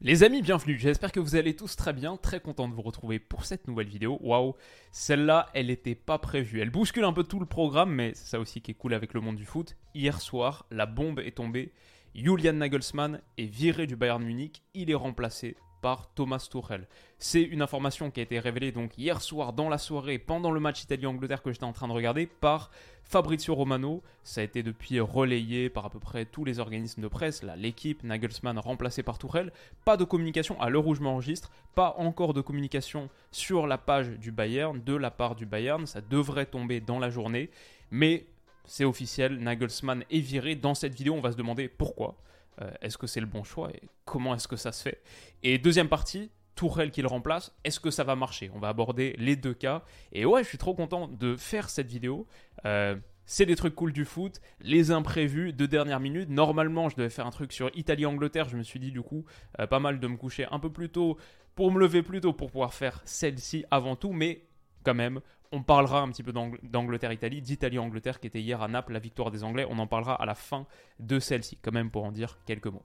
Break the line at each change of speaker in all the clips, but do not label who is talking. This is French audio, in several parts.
Les amis, bienvenue. J'espère que vous allez tous très bien. Très content de vous retrouver pour cette nouvelle vidéo. Waouh, celle-là, elle n'était pas prévue. Elle bouscule un peu tout le programme, mais c'est ça aussi qui est cool avec le monde du foot. Hier soir, la bombe est tombée. Julian Nagelsmann est viré du Bayern Munich. Il est remplacé par Thomas Tuchel. C'est une information qui a été révélée donc hier soir dans la soirée pendant le match Italie-Angleterre que j'étais en train de regarder par Fabrizio Romano. Ça a été depuis relayé par à peu près tous les organismes de presse, l'équipe Nagelsmann remplacé par Tuchel. Pas de communication à l'heure où je m'enregistre, pas encore de communication sur la page du Bayern de la part du Bayern. Ça devrait tomber dans la journée, mais c'est officiel, Nagelsmann est viré. Dans cette vidéo, on va se demander pourquoi. Euh, est-ce que c'est le bon choix et comment est-ce que ça se fait? Et deuxième partie, Tourelle qui le remplace, est-ce que ça va marcher? On va aborder les deux cas. Et ouais, je suis trop content de faire cette vidéo. Euh, c'est des trucs cool du foot, les imprévus de dernière minute. Normalement, je devais faire un truc sur Italie-Angleterre. Je me suis dit du coup, euh, pas mal de me coucher un peu plus tôt pour me lever plus tôt pour pouvoir faire celle-ci avant tout. Mais quand même, on parlera un petit peu d'Angleterre-Italie, d'Italie-Angleterre qui était hier à Naples, la victoire des Anglais. On en parlera à la fin de celle-ci, quand même pour en dire quelques mots.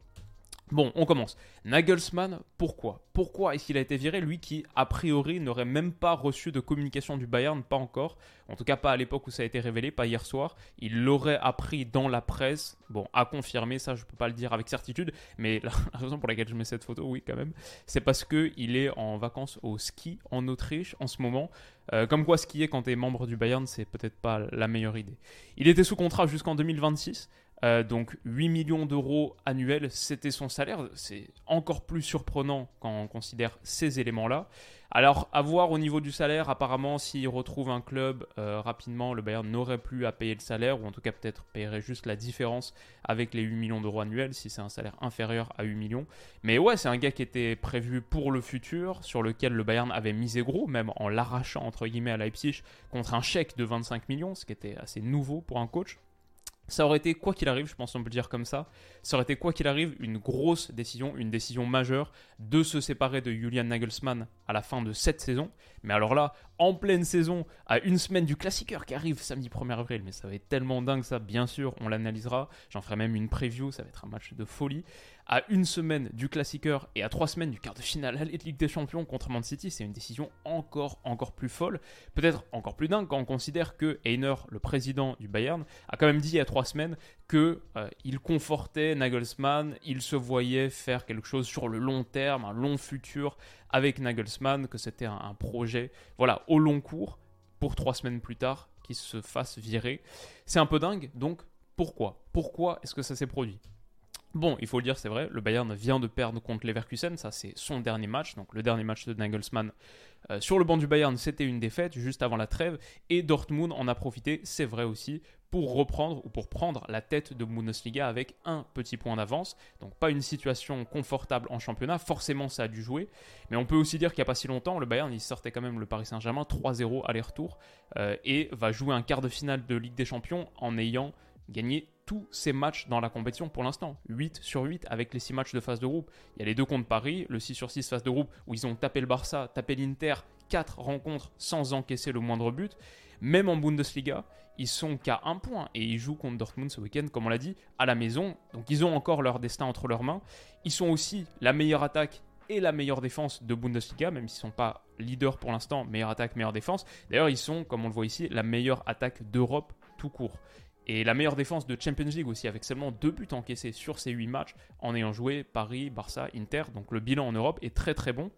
Bon, on commence. Nagelsmann, pourquoi? Pourquoi est-ce qu'il a été viré? Lui qui, a priori, n'aurait même pas reçu de communication du Bayern, pas encore. En tout cas, pas à l'époque où ça a été révélé, pas hier soir. Il l'aurait appris dans la presse. Bon, à confirmer, ça, je ne peux pas le dire avec certitude. Mais la raison pour laquelle je mets cette photo, oui, quand même, c'est parce qu'il est en vacances au ski en Autriche en ce moment. Euh, comme quoi, skier quand tu es membre du Bayern, c'est peut-être pas la meilleure idée. Il était sous contrat jusqu'en 2026. Euh, donc 8 millions d'euros annuels, c'était son salaire. C'est encore plus surprenant quand on considère ces éléments-là. Alors, à voir au niveau du salaire, apparemment, s'il retrouve un club euh, rapidement, le Bayern n'aurait plus à payer le salaire, ou en tout cas peut-être paierait juste la différence avec les 8 millions d'euros annuels, si c'est un salaire inférieur à 8 millions. Mais ouais, c'est un gars qui était prévu pour le futur, sur lequel le Bayern avait misé gros, même en l'arrachant entre guillemets à Leipzig contre un chèque de 25 millions, ce qui était assez nouveau pour un coach. Ça aurait été, quoi qu'il arrive, je pense qu'on peut le dire comme ça, ça aurait été, quoi qu'il arrive, une grosse décision, une décision majeure de se séparer de Julian Nagelsmann à la fin de cette saison. Mais alors là, en pleine saison, à une semaine du classiqueur qui arrive samedi 1er avril, mais ça va être tellement dingue ça, bien sûr, on l'analysera. J'en ferai même une preview, ça va être un match de folie à une semaine du classiqueur et à trois semaines du quart de finale à Ligue des Champions contre Man City, c'est une décision encore, encore plus folle, peut-être encore plus dingue quand on considère que Heiner, le président du Bayern, a quand même dit il y a trois semaines qu'il euh, confortait Nagelsmann, il se voyait faire quelque chose sur le long terme, un long futur avec Nagelsmann, que c'était un, un projet, voilà, au long cours, pour trois semaines plus tard, qu'il se fasse virer. C'est un peu dingue, donc pourquoi? Pourquoi est-ce que ça s'est produit? Bon, il faut le dire, c'est vrai, le Bayern vient de perdre contre Leverkusen, ça c'est son dernier match, donc le dernier match de Nagelsmann euh, sur le banc du Bayern, c'était une défaite juste avant la trêve, et Dortmund en a profité, c'est vrai aussi, pour reprendre ou pour prendre la tête de Bundesliga avec un petit point d'avance, donc pas une situation confortable en championnat, forcément ça a dû jouer, mais on peut aussi dire qu'il n'y a pas si longtemps, le Bayern il sortait quand même le Paris Saint-Germain 3-0 aller-retour, euh, et va jouer un quart de finale de Ligue des Champions en ayant gagné tous ces matchs dans la compétition pour l'instant. 8 sur 8 avec les 6 matchs de phase de groupe. Il y a les deux contre Paris, le 6 sur 6 phase de groupe où ils ont tapé le Barça, tapé l'Inter, 4 rencontres sans encaisser le moindre but. Même en Bundesliga, ils sont qu'à un point et ils jouent contre Dortmund ce week-end, comme on l'a dit, à la maison. Donc ils ont encore leur destin entre leurs mains. Ils sont aussi la meilleure attaque et la meilleure défense de Bundesliga, même s'ils ne sont pas leaders pour l'instant, meilleure attaque, meilleure défense. D'ailleurs, ils sont, comme on le voit ici, la meilleure attaque d'Europe tout court. Et la meilleure défense de Champions League aussi, avec seulement deux buts encaissés sur ces huit matchs, en ayant joué Paris, Barça, Inter. Donc le bilan en Europe est très très bon.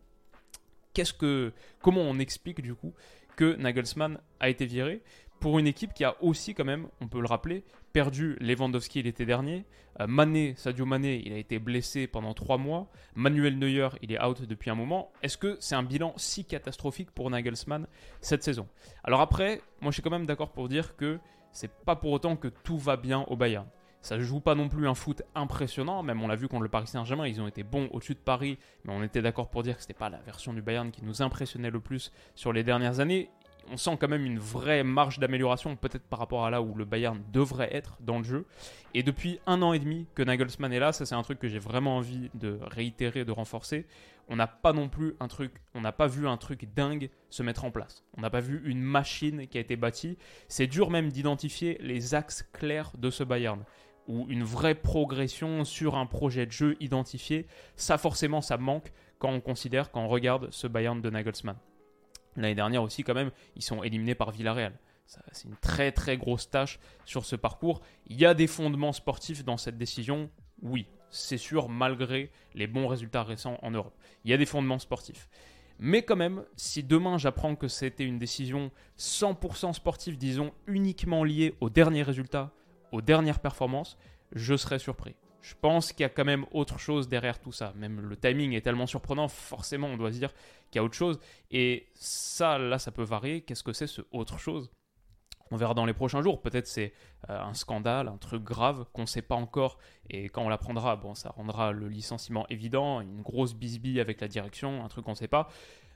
Qu'est-ce que, comment on explique du coup que Nagelsmann a été viré pour une équipe qui a aussi quand même, on peut le rappeler, perdu Lewandowski l'été dernier. Euh, Mané, Sadio Mané, il a été blessé pendant trois mois. Manuel Neuer, il est out depuis un moment. Est-ce que c'est un bilan si catastrophique pour Nagelsmann cette saison? Alors après, moi je suis quand même d'accord pour dire que c'est pas pour autant que tout va bien au Bayern. Ça joue pas non plus un foot impressionnant, même on l'a vu contre le Paris Saint-Germain, ils ont été bons au-dessus de Paris, mais on était d'accord pour dire que c'était pas la version du Bayern qui nous impressionnait le plus sur les dernières années. On sent quand même une vraie marge d'amélioration, peut-être par rapport à là où le Bayern devrait être dans le jeu. Et depuis un an et demi que Nagelsmann est là, ça c'est un truc que j'ai vraiment envie de réitérer, de renforcer on n'a pas non plus un truc, on n'a pas vu un truc dingue se mettre en place. On n'a pas vu une machine qui a été bâtie. C'est dur même d'identifier les axes clairs de ce Bayern ou une vraie progression sur un projet de jeu identifié. Ça forcément, ça manque quand on considère, quand on regarde ce Bayern de Nagelsmann. L'année dernière aussi, quand même, ils sont éliminés par Villarreal. C'est une très très grosse tâche sur ce parcours. Il y a des fondements sportifs dans cette décision, oui c'est sûr, malgré les bons résultats récents en Europe. Il y a des fondements sportifs. Mais quand même, si demain j'apprends que c'était une décision 100% sportive, disons uniquement liée aux derniers résultats, aux dernières performances, je serais surpris. Je pense qu'il y a quand même autre chose derrière tout ça. Même le timing est tellement surprenant, forcément on doit se dire qu'il y a autre chose. Et ça, là, ça peut varier. Qu'est-ce que c'est ce autre chose? On verra dans les prochains jours. Peut-être c'est euh, un scandale, un truc grave qu'on ne sait pas encore. Et quand on l'apprendra, bon, ça rendra le licenciement évident, une grosse bisbille avec la direction, un truc qu'on ne sait pas.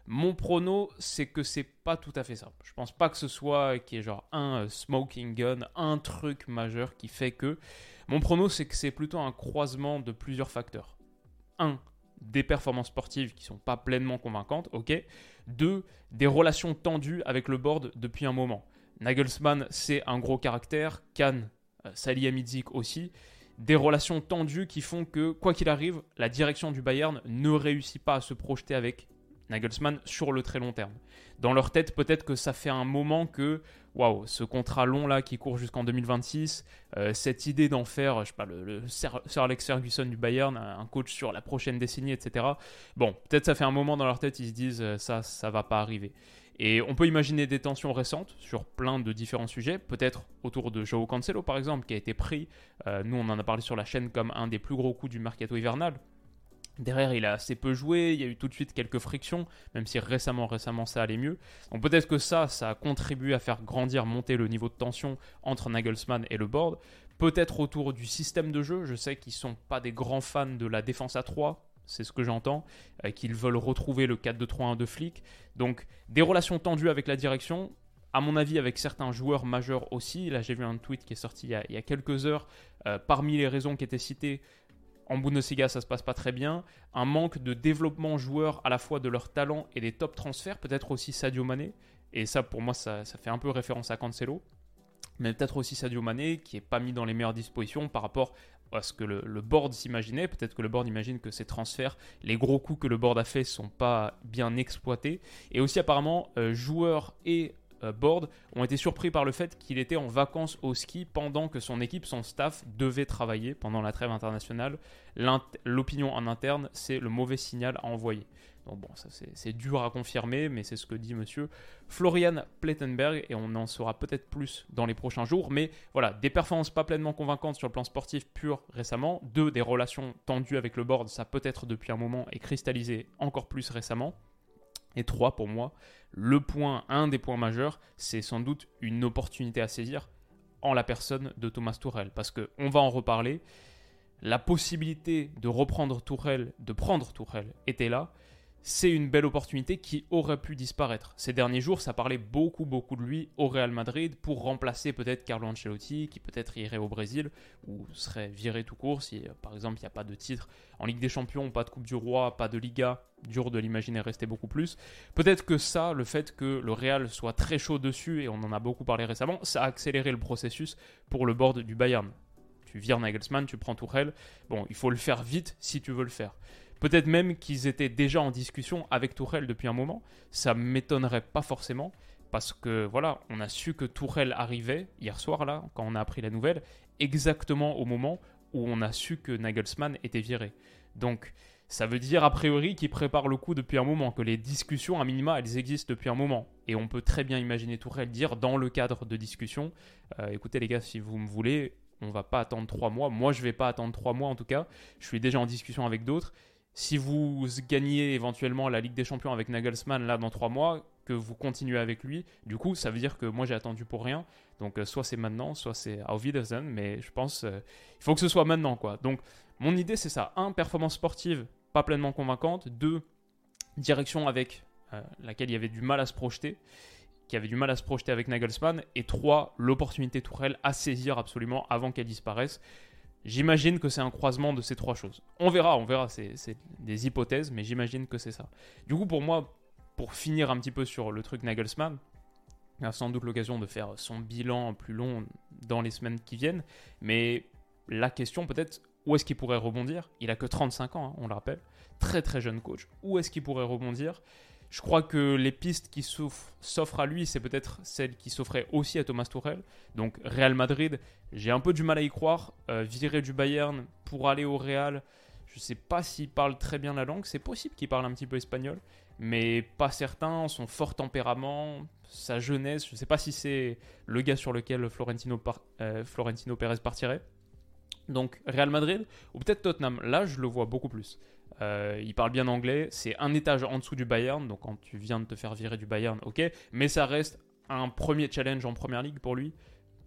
Mon prono, c'est que c'est pas tout à fait ça. Je pense pas que ce soit qui est genre un euh, smoking gun, un truc majeur qui fait que. Mon prono, c'est que c'est plutôt un croisement de plusieurs facteurs. Un, des performances sportives qui sont pas pleinement convaincantes, ok. Deux, des relations tendues avec le board depuis un moment. Nagelsmann, c'est un gros caractère. Kahn, euh, Salihamidzic aussi. Des relations tendues qui font que, quoi qu'il arrive, la direction du Bayern ne réussit pas à se projeter avec Nagelsmann sur le très long terme. Dans leur tête, peut-être que ça fait un moment que, waouh, ce contrat long là qui court jusqu'en 2026, euh, cette idée d'en faire, je sais pas, le, Sir, Alex Ferguson du Bayern, un coach sur la prochaine décennie, etc. Bon, peut-être ça fait un moment dans leur tête, ils se disent euh, ça, ça va pas arriver. Et on peut imaginer des tensions récentes sur plein de différents sujets, peut-être autour de Joao Cancelo par exemple, qui a été pris, euh, nous on en a parlé sur la chaîne comme un des plus gros coups du mercato hivernal. Derrière, il a assez peu joué, il y a eu tout de suite quelques frictions, même si récemment, récemment ça allait mieux. Donc peut-être que ça, ça a contribué à faire grandir, monter le niveau de tension entre Nagelsmann et le board. Peut-être autour du système de jeu, je sais qu'ils sont pas des grands fans de la défense à 3, c'est ce que j'entends, euh, qu'ils veulent retrouver le 4-2-3-1 de flic. Donc des relations tendues avec la direction, à mon avis avec certains joueurs majeurs aussi. Là j'ai vu un tweet qui est sorti il y a, quelques heures, euh, parmi les raisons qui étaient citées, en Bundesliga ça se passe pas très bien, un manque de développement joueur à la fois de leur talent et des top transferts, peut-être aussi Sadio Mané, et ça pour moi ça, fait un peu référence à Cancelo mais peut-être aussi Sadio Mané qui est pas mis dans les meilleures dispositions par rapport à ce que le, board s'imaginait. Peut-être que le board imagine que ces transferts, les gros coups que le board a fait, sont pas bien exploités. Et aussi apparemment, euh, joueurs et euh, board ont été surpris par le fait qu'il était en vacances au ski pendant que son équipe, son staff, devait travailler pendant la trêve internationale. L'opinion en interne, c'est le mauvais signal à envoyer. Bon, ça c'est dur à confirmer, mais c'est ce que dit monsieur Florian Plettenberg, et on en saura peut-être plus dans les prochains jours. Mais voilà, des performances pas pleinement convaincantes sur le plan sportif pur récemment. Deux, des relations tendues avec le board, ça peut-être depuis un moment, et cristallisé encore plus récemment. Et trois, pour moi, le point, un des points majeurs, c'est sans doute une opportunité à saisir en la personne de Thomas Tourel. Parce qu'on va en reparler. La possibilité de reprendre Tourelle, de prendre Tourelle, était là c'est une belle opportunité qui aurait pu disparaître. Ces derniers jours, ça parlait beaucoup, beaucoup de lui au Real Madrid pour remplacer peut-être Carlo Ancelotti, qui peut-être irait au Brésil ou serait viré tout court si, euh, par exemple, il n'y a pas de titre en Ligue des Champions, pas de Coupe du Roi, pas de Liga. Dur de l'imaginer rester beaucoup plus. Peut-être que ça, le fait que le Real soit très chaud dessus, et on en a beaucoup parlé récemment, ça a accéléré le processus pour le board du Bayern. Tu vires Nagelsmann, tu prends Tourelle. Bon, il faut le faire vite si tu veux le faire. Peut-être même qu'ils étaient déjà en discussion avec Tourelle depuis un moment. Ça m'étonnerait pas forcément. Parce que voilà, on a su que Tourelle arrivait hier soir, là, quand on a appris la nouvelle, exactement au moment où on a su que Nagelsmann était viré. Donc, ça veut dire a priori qu'il prépare le coup depuis un moment, que les discussions, à minima, elles existent depuis un moment. Et on peut très bien imaginer Tourelle dire dans le cadre de discussion euh, écoutez les gars, si vous me voulez, on va pas attendre trois mois. Moi, je vais pas attendre trois mois en tout cas. Je suis déjà en discussion avec d'autres si vous gagnez éventuellement la Ligue des Champions avec Nagelsmann là dans trois mois, que vous continuez avec lui, du coup, ça veut dire que moi j'ai attendu pour rien. Donc, euh, soit c'est maintenant, soit c'est Auf Wiedersehen, mais je pense euh, il faut que ce soit maintenant, quoi. Donc, mon idée c'est ça un, performance sportive pas pleinement convaincante, deux, direction avec euh, laquelle il y avait du mal à se projeter, qui avait du mal à se projeter avec Nagelsmann, et trois, l'opportunité Tourelle à saisir absolument avant qu'elle disparaisse. J'imagine que c'est un croisement de ces trois choses. On verra, on verra, c'est des hypothèses, mais j'imagine que c'est ça. Du coup, pour moi, pour finir un petit peu sur le truc Nagelsmann, il a sans doute l'occasion de faire son bilan plus long dans les semaines qui viennent, mais la question peut-être, où est-ce qu'il pourrait rebondir? Il a que 35 ans, hein, on le rappelle, très très jeune coach. Où est-ce qu'il pourrait rebondir? Je crois que les pistes qui s'offrent à lui, c'est peut-être celles qui s'offraient aussi à Thomas Tuchel. Donc Real Madrid, j'ai un peu du mal à y croire. Euh, virer du Bayern pour aller au Real, je ne sais pas s'il parle très bien la langue. C'est possible qu'il parle un petit peu espagnol, mais pas certain. Son fort tempérament, sa jeunesse, je ne sais pas si c'est le gars sur lequel Florentino, euh, Florentino Pérez partirait. Donc Real Madrid ou peut-être Tottenham. Là, je le vois beaucoup plus. Euh, il parle bien anglais. C'est un étage en dessous du Bayern. Donc quand tu viens de te faire virer du Bayern, ok. Mais ça reste un premier challenge en première ligue pour lui.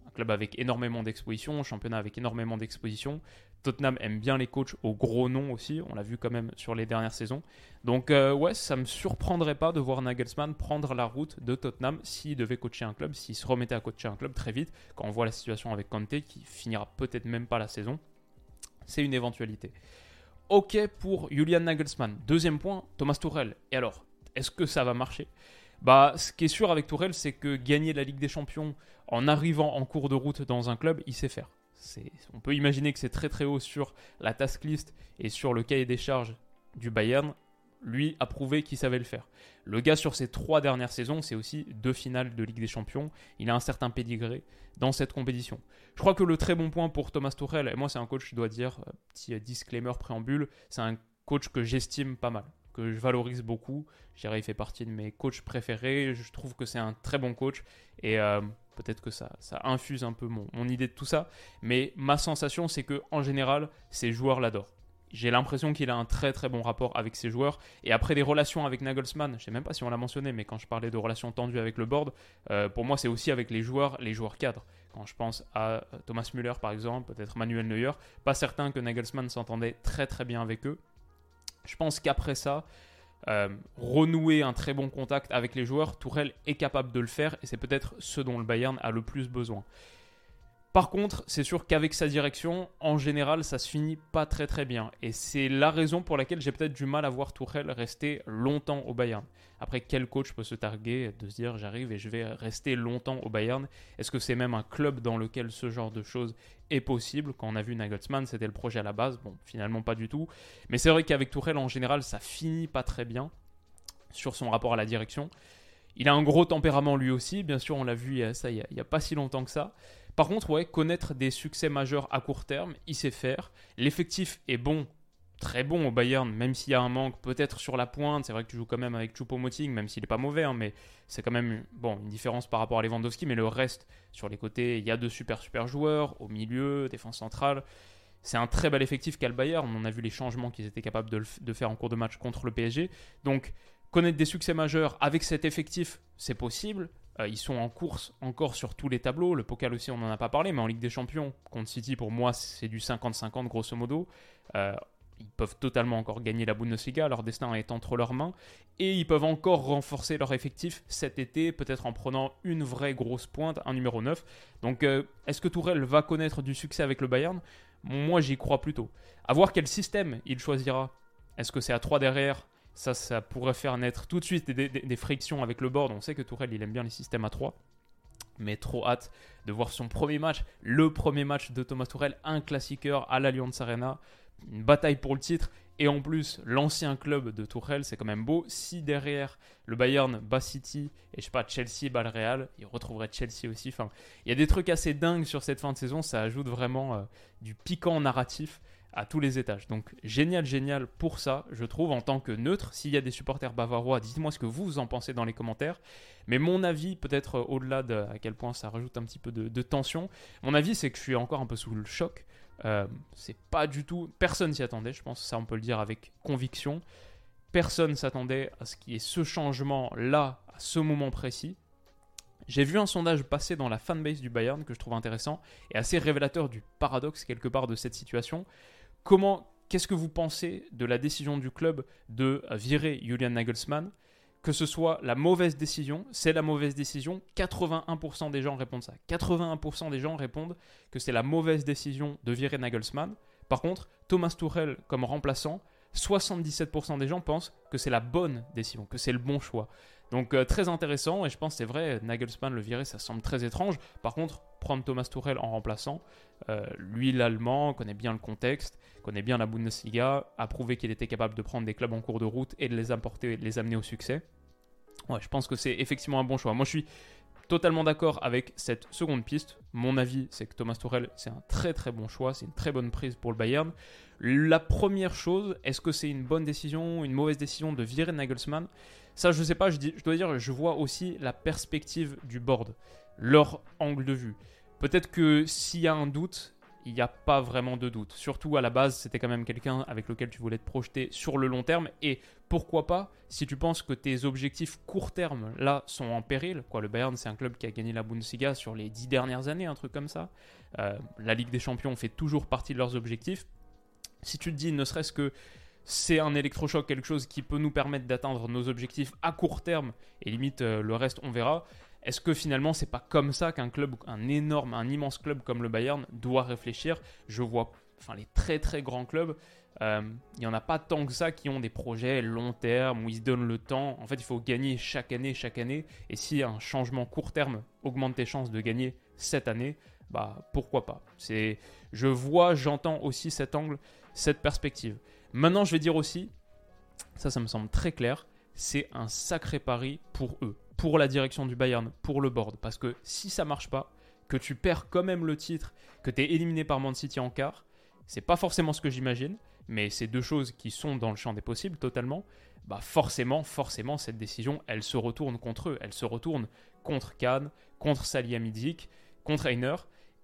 Un club avec énormément d'exposition, un championnat avec énormément d'exposition. Tottenham aime bien les coachs au gros nom aussi. On l'a vu quand même sur les dernières saisons. Donc euh, ouais, ça me surprendrait pas de voir Nagelsmann prendre la route de Tottenham s'il devait coacher un club, s'il se remettait à coacher un club très vite. Quand on voit la situation avec Conte qui finira peut-être même pas la saison, c'est une éventualité. OK pour Julian Nagelsmann. Deuxième point, Thomas Tourelle. Et alors, est-ce que ça va marcher? Bah, ce qui est sûr avec Tourelle, c'est que gagner la Ligue des Champions en arrivant en cours de route dans un club, il sait faire. On peut imaginer que c'est très très haut sur la task list et sur le cahier des charges du Bayern. Lui a prouvé qu'il savait le faire. Le gars sur ses trois dernières saisons, c'est aussi deux finales de Ligue des Champions. Il a un certain pédigré dans cette compétition. Je crois que le très bon point pour Thomas Tuchel, et moi c'est un coach, je dois dire, euh, petit disclaimer préambule, c'est un coach que j'estime pas mal, que je valorise beaucoup. Je il fait partie de mes coachs préférés. Je trouve que c'est un très bon coach et euh, peut-être que ça, ça infuse un peu mon, mon idée de tout ça. Mais ma sensation, c'est que en général, ces joueurs l'adorent. J'ai l'impression qu'il a un très très bon rapport avec ses joueurs. Et après des relations avec Nagelsmann, je sais même pas si on l'a mentionné, mais quand je parlais de relations tendues avec le board, euh, pour moi c'est aussi avec les joueurs, les joueurs cadres. Quand je pense à euh, Thomas Müller par exemple, peut-être Manuel Neuer, pas certain que Nagelsmann s'entendait très très bien avec eux. Je pense qu'après ça, euh, renouer un très bon contact avec les joueurs, Tourelle est capable de le faire et c'est peut-être ce dont le Bayern a le plus besoin. Par contre, c'est sûr qu'avec sa direction, en général, ça se finit pas très très bien. Et c'est la raison pour laquelle j'ai peut-être du mal à voir Tourelle rester longtemps au Bayern. Après, quel coach peut se targuer de se dire j'arrive et je vais rester longtemps au Bayern? Est-ce que c'est même un club dans lequel ce genre de choses est possible? Quand on a vu Nagelsmann, c'était le projet à la base. Bon, finalement pas du tout. Mais c'est vrai qu'avec Tourelle, en général, ça finit pas très bien sur son rapport à la direction. Il a un gros tempérament lui aussi, bien sûr, on l'a vu ça, il n'y a, a, pas si longtemps que ça. Par contre, ouais, connaître des succès majeurs à court terme, il sait faire. L'effectif est bon, très bon au Bayern, même s'il y a un manque peut-être sur la pointe. C'est vrai que tu joues quand même avec Choupo-Moting, même s'il n'est pas mauvais, hein, mais c'est quand même bon, une différence par rapport à Lewandowski. Mais le reste, sur les côtés, il y a de super super joueurs, au milieu, défense centrale. C'est un très bel effectif qu'a le Bayern. On a vu les changements qu'ils étaient capables de, de, faire en cours de match contre le PSG. Donc, connaître des succès majeurs avec cet effectif, c'est possible. Euh, ils sont en course encore sur tous les tableaux. Le Pokal aussi, on n'en a pas parlé, mais en Ligue des Champions, contre City, pour moi, c'est du 50-50 grosso modo. Euh, ils peuvent totalement encore gagner la Bundesliga, leur destin est entre leurs mains, et ils peuvent encore renforcer leur effectif cet été, peut-être en prenant une vraie grosse pointe, un numéro 9. Donc euh, est-ce que Tourelle va connaître du succès avec le Bayern? Moi j'y crois plutôt. À voir quel système il choisira. Est-ce que c'est à 3 derrière? Ça, ça pourrait faire naître tout de suite des, frictions avec le board. On sait que Tourelle, il aime bien les systèmes à 3. Mais trop hâte de voir son premier match, le premier match de Thomas Tourelle, un classiqueur à l'Allianz Arena, une bataille pour le titre. Et en plus, l'ancien club de Tourelle, c'est quand même beau. Si derrière le Bayern bat City et je sais pas, Chelsea bat le Real, il retrouverait Chelsea aussi. Enfin, il y a des trucs assez dingues sur cette fin de saison. Ça ajoute vraiment euh, du piquant narratif à tous les étages. Donc génial, génial pour ça, je trouve, en tant que neutre. S'il y a des supporters bavarois, dites-moi ce que vous en pensez dans les commentaires. Mais mon avis, peut-être au-delà de à quel point ça rajoute un petit peu de, tension, mon avis c'est que je suis encore un peu sous le choc Euh, c'est pas du tout. Personne s'y attendait, je pense, ça on peut le dire avec conviction. Personne s'attendait à ce qu'il y ait ce changement-là, à ce moment précis. J'ai vu un sondage passer dans la fanbase du Bayern que je trouve intéressant et assez révélateur du paradoxe quelque part de cette situation. Comment, qu'est-ce que vous pensez de la décision du club de virer Julian Nagelsmann? Que ce soit la mauvaise décision, c'est la mauvaise décision. 81% des gens répondent ça. 81% des gens répondent que c'est la mauvaise décision de virer Nagelsmann. Par contre, Thomas Tuchel comme remplaçant, 77% des gens pensent que c'est la bonne décision, que c'est le bon choix. Donc euh, très intéressant et je pense c'est vrai, Nagelsmann le virer ça semble très étrange. Par contre, prendre Thomas Tuchel en remplaçant, euh, lui l'allemand connaît bien le contexte, connaît bien la Bundesliga, a prouvé qu'il était capable de prendre des clubs en cours de route et de les importer et les amener au succès. Ouais, je pense que c'est effectivement un bon choix. Moi je suis totalement d'accord avec cette seconde piste. Mon avis, c'est que Thomas Tuchel, c'est un très très bon choix, c'est une très bonne prise pour le Bayern. La première chose, est-ce que c'est une bonne décision, une mauvaise décision de virer Nagelsmann? Ça, je ne sais pas, je, dois dire, je vois aussi la perspective du board, leur angle de vue. Peut-être que s'il y a un doute, il n'y a pas vraiment de doute. Surtout à la base, c'était quand même quelqu'un avec lequel tu voulais te projeter sur le long terme. Et pourquoi pas, si tu penses que tes objectifs court terme, là, sont en péril. Quoi, le Bayern, c'est un club qui a gagné la Bundesliga sur les dix dernières années, un truc comme ça. Euh, la Ligue des Champions fait toujours partie de leurs objectifs. Si tu te dis, ne serait-ce que c'est un électrochoc, quelque chose qui peut nous permettre d'atteindre nos objectifs à court terme, et limite euh, le reste, on verra est-ce que finalement c'est pas comme ça qu'un club, un énorme, un immense club comme le Bayern doit réfléchir? Je vois, enfin les très très grands clubs, euh, il n'y en a pas tant que ça qui ont des projets long terme où ils se donnent le temps. En fait, il faut gagner chaque année, chaque année. Et si un changement court terme augmente tes chances de gagner cette année, bah pourquoi pas? C'est, je vois, j'entends aussi cet angle, cette perspective. Maintenant, je vais dire aussi, ça, ça me semble très clair, c'est un sacré pari pour eux pour la direction du Bayern, pour le board. Parce que si ça marche pas, que tu perds quand même le titre, que tu es éliminé par Man City en quart, c'est pas forcément ce que j'imagine, mais c'est deux choses qui sont dans le champ des possibles totalement. Bah forcément, forcément, cette décision, elle se retourne contre eux. Elle se retourne contre Kahn, contre Salihamidzic, contre Einer.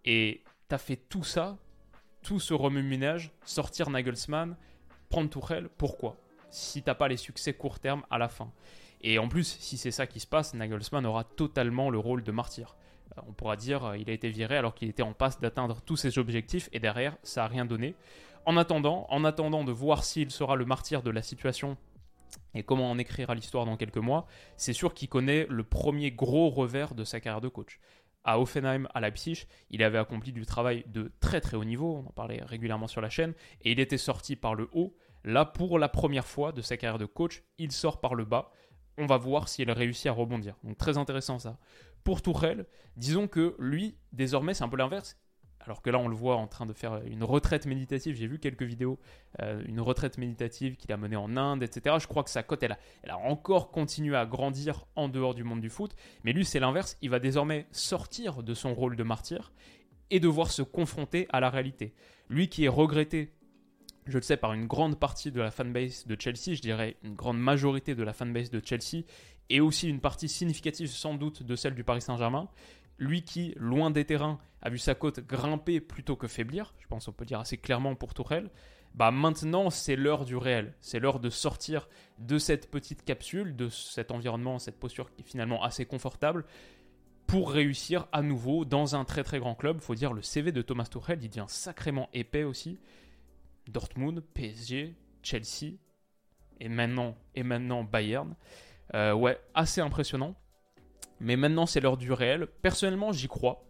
Et tu as fait tout ça, tout ce remue-ménage, sortir Nagelsmann, prendre Tuchel, pourquoi? Si t'as pas les succès court terme à la fin. Et en plus, si c'est ça qui se passe, Nagelsmann aura totalement le rôle de martyr. Euh, on pourra dire euh, il a été viré alors qu'il était en passe d'atteindre tous ses objectifs et derrière, ça n'a rien donné. En attendant, en attendant de voir s'il sera le martyr de la situation et comment en écrira l'histoire dans quelques mois, c'est sûr qu'il connaît le premier gros revers de sa carrière de coach. À Offenheim, à Leipzig, il avait accompli du travail de très très haut niveau, on en parlait régulièrement sur la chaîne, et il était sorti par le haut. Là, pour la première fois de sa carrière de coach, il sort par le bas on va voir s'il réussit à rebondir. Donc très intéressant ça. Pour Tourelle, disons que lui, désormais, c'est un peu l'inverse. Alors que là, on le voit en train de faire une retraite méditative. J'ai vu quelques vidéos, euh, une retraite méditative qu'il a menée en Inde, etc. Je crois que sa cote, elle a, elle a encore continué à grandir en dehors du monde du foot. Mais lui, c'est l'inverse. Il va désormais sortir de son rôle de martyr et devoir se confronter à la réalité. Lui qui est regretté je le sais, par une grande partie de la fanbase de Chelsea, je dirais une grande majorité de la fanbase de Chelsea, et aussi une partie significative sans doute de celle du Paris Saint-Germain. Lui qui, loin des terrains, a vu sa cote grimper plutôt que faiblir, je pense qu'on peut dire assez clairement pour Tourelle, bah maintenant c'est l'heure du réel, c'est l'heure de sortir de cette petite capsule, de cet environnement, cette posture qui est finalement assez confortable, pour réussir à nouveau dans un très très grand club. Faut dire le CV de Thomas Tuchel, il devient sacrément épais aussi. Dortmund, PSG, Chelsea et maintenant, et maintenant Bayern. Euh, ouais, assez impressionnant. Mais maintenant, c'est l'heure du réel. Personnellement, j'y crois.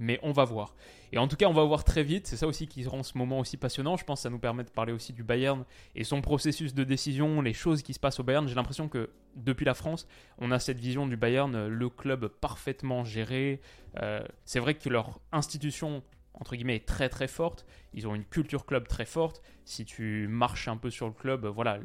Mais on va voir. Et en tout cas, on va voir très vite. C'est ça aussi qui rend ce moment aussi passionnant. Je pense que ça nous permet de parler aussi du Bayern et son processus de décision, les choses qui se passent au Bayern. J'ai l'impression que depuis la France, on a cette vision du Bayern, le club parfaitement géré. Euh, c'est vrai que leur institution entre guillemets, très très forte. Ils ont une culture club très forte. Si tu marches un peu sur le club, voilà,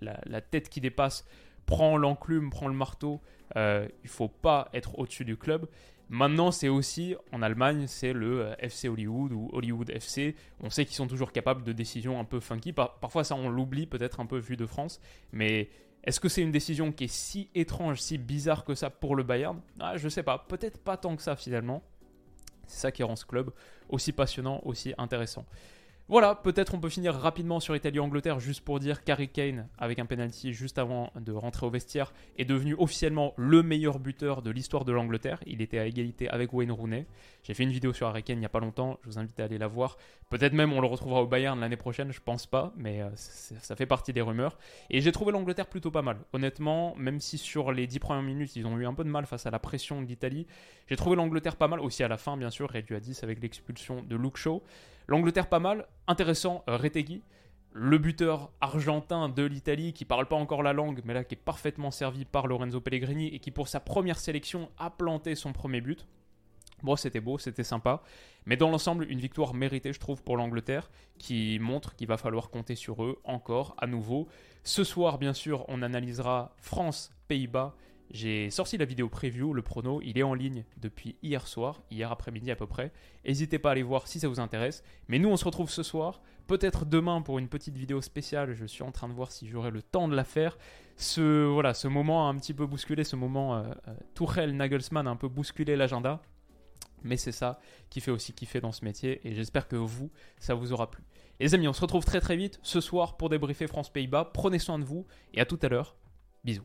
la, tête qui dépasse, prends l'enclume, prends le marteau. Euh, il faut pas être au-dessus du club. Maintenant, c'est aussi, en Allemagne, c'est le euh, FC Hollywood ou Hollywood FC. On sait qu'ils sont toujours capables de décisions un peu funky. parfois, ça, on l'oublie peut-être un peu vu de France. Mais est-ce que c'est une décision qui est si étrange, si bizarre que ça pour le Bayern? Ah, Je sais pas. Peut-être pas tant que ça finalement C'est ça qui rend ce club aussi passionnant, aussi intéressant. Voilà, peut-être on peut finir rapidement sur Italie-Angleterre juste pour dire qu'Harry Kane, avec un penalty juste avant de rentrer au vestiaire, est devenu officiellement le meilleur buteur de l'histoire de l'Angleterre. Il était à égalité avec Wayne Rooney. J'ai fait une vidéo sur Harry Kane il n'y a pas longtemps, je vous invite à aller la voir. Peut-être même on le retrouvera au Bayern l'année prochaine, je pense pas, mais euh, ça fait partie des rumeurs. Et j'ai trouvé l'Angleterre plutôt pas mal. Honnêtement, même si sur les 10 premières minutes ils ont eu un peu de mal face à la pression de l'Italie, j'ai trouvé l'Angleterre pas mal, aussi à la fin bien sûr, réduit à 10 avec l'expulsion de Luke Shaw. L'Angleterre pas mal, intéressant, euh, Retegui, le buteur argentin de l'Italie qui parle pas encore la langue, mais là qui est parfaitement servi par Lorenzo Pellegrini et qui pour sa première sélection a planté son premier but. Bon, c'était beau, c'était sympa. Mais dans l'ensemble, une victoire méritée, je trouve, pour l'Angleterre, qui montre qu'il va falloir compter sur eux encore, à nouveau. Ce soir, bien sûr, on analysera France-Pays-Bas j'ai sorti la vidéo preview, le prono, il est en ligne depuis hier soir, hier après-midi à peu près. N'hésitez pas à aller voir si ça vous intéresse. Mais nous, on se retrouve ce soir, peut-être demain pour une petite vidéo spéciale. Je suis en train de voir si j'aurai le temps de la faire. Ce, voilà, ce moment a un petit peu bousculé, ce moment euh, euh Nagelsmann a un peu bousculé l'agenda. Mais c'est ça qui fait aussi kiffer dans ce métier et j'espère que vous, ça vous aura plu. Les amis, on se retrouve très très vite ce soir pour débriefer France-Pays-Bas. Prenez soin de vous et à tout à l'heure. Bisous.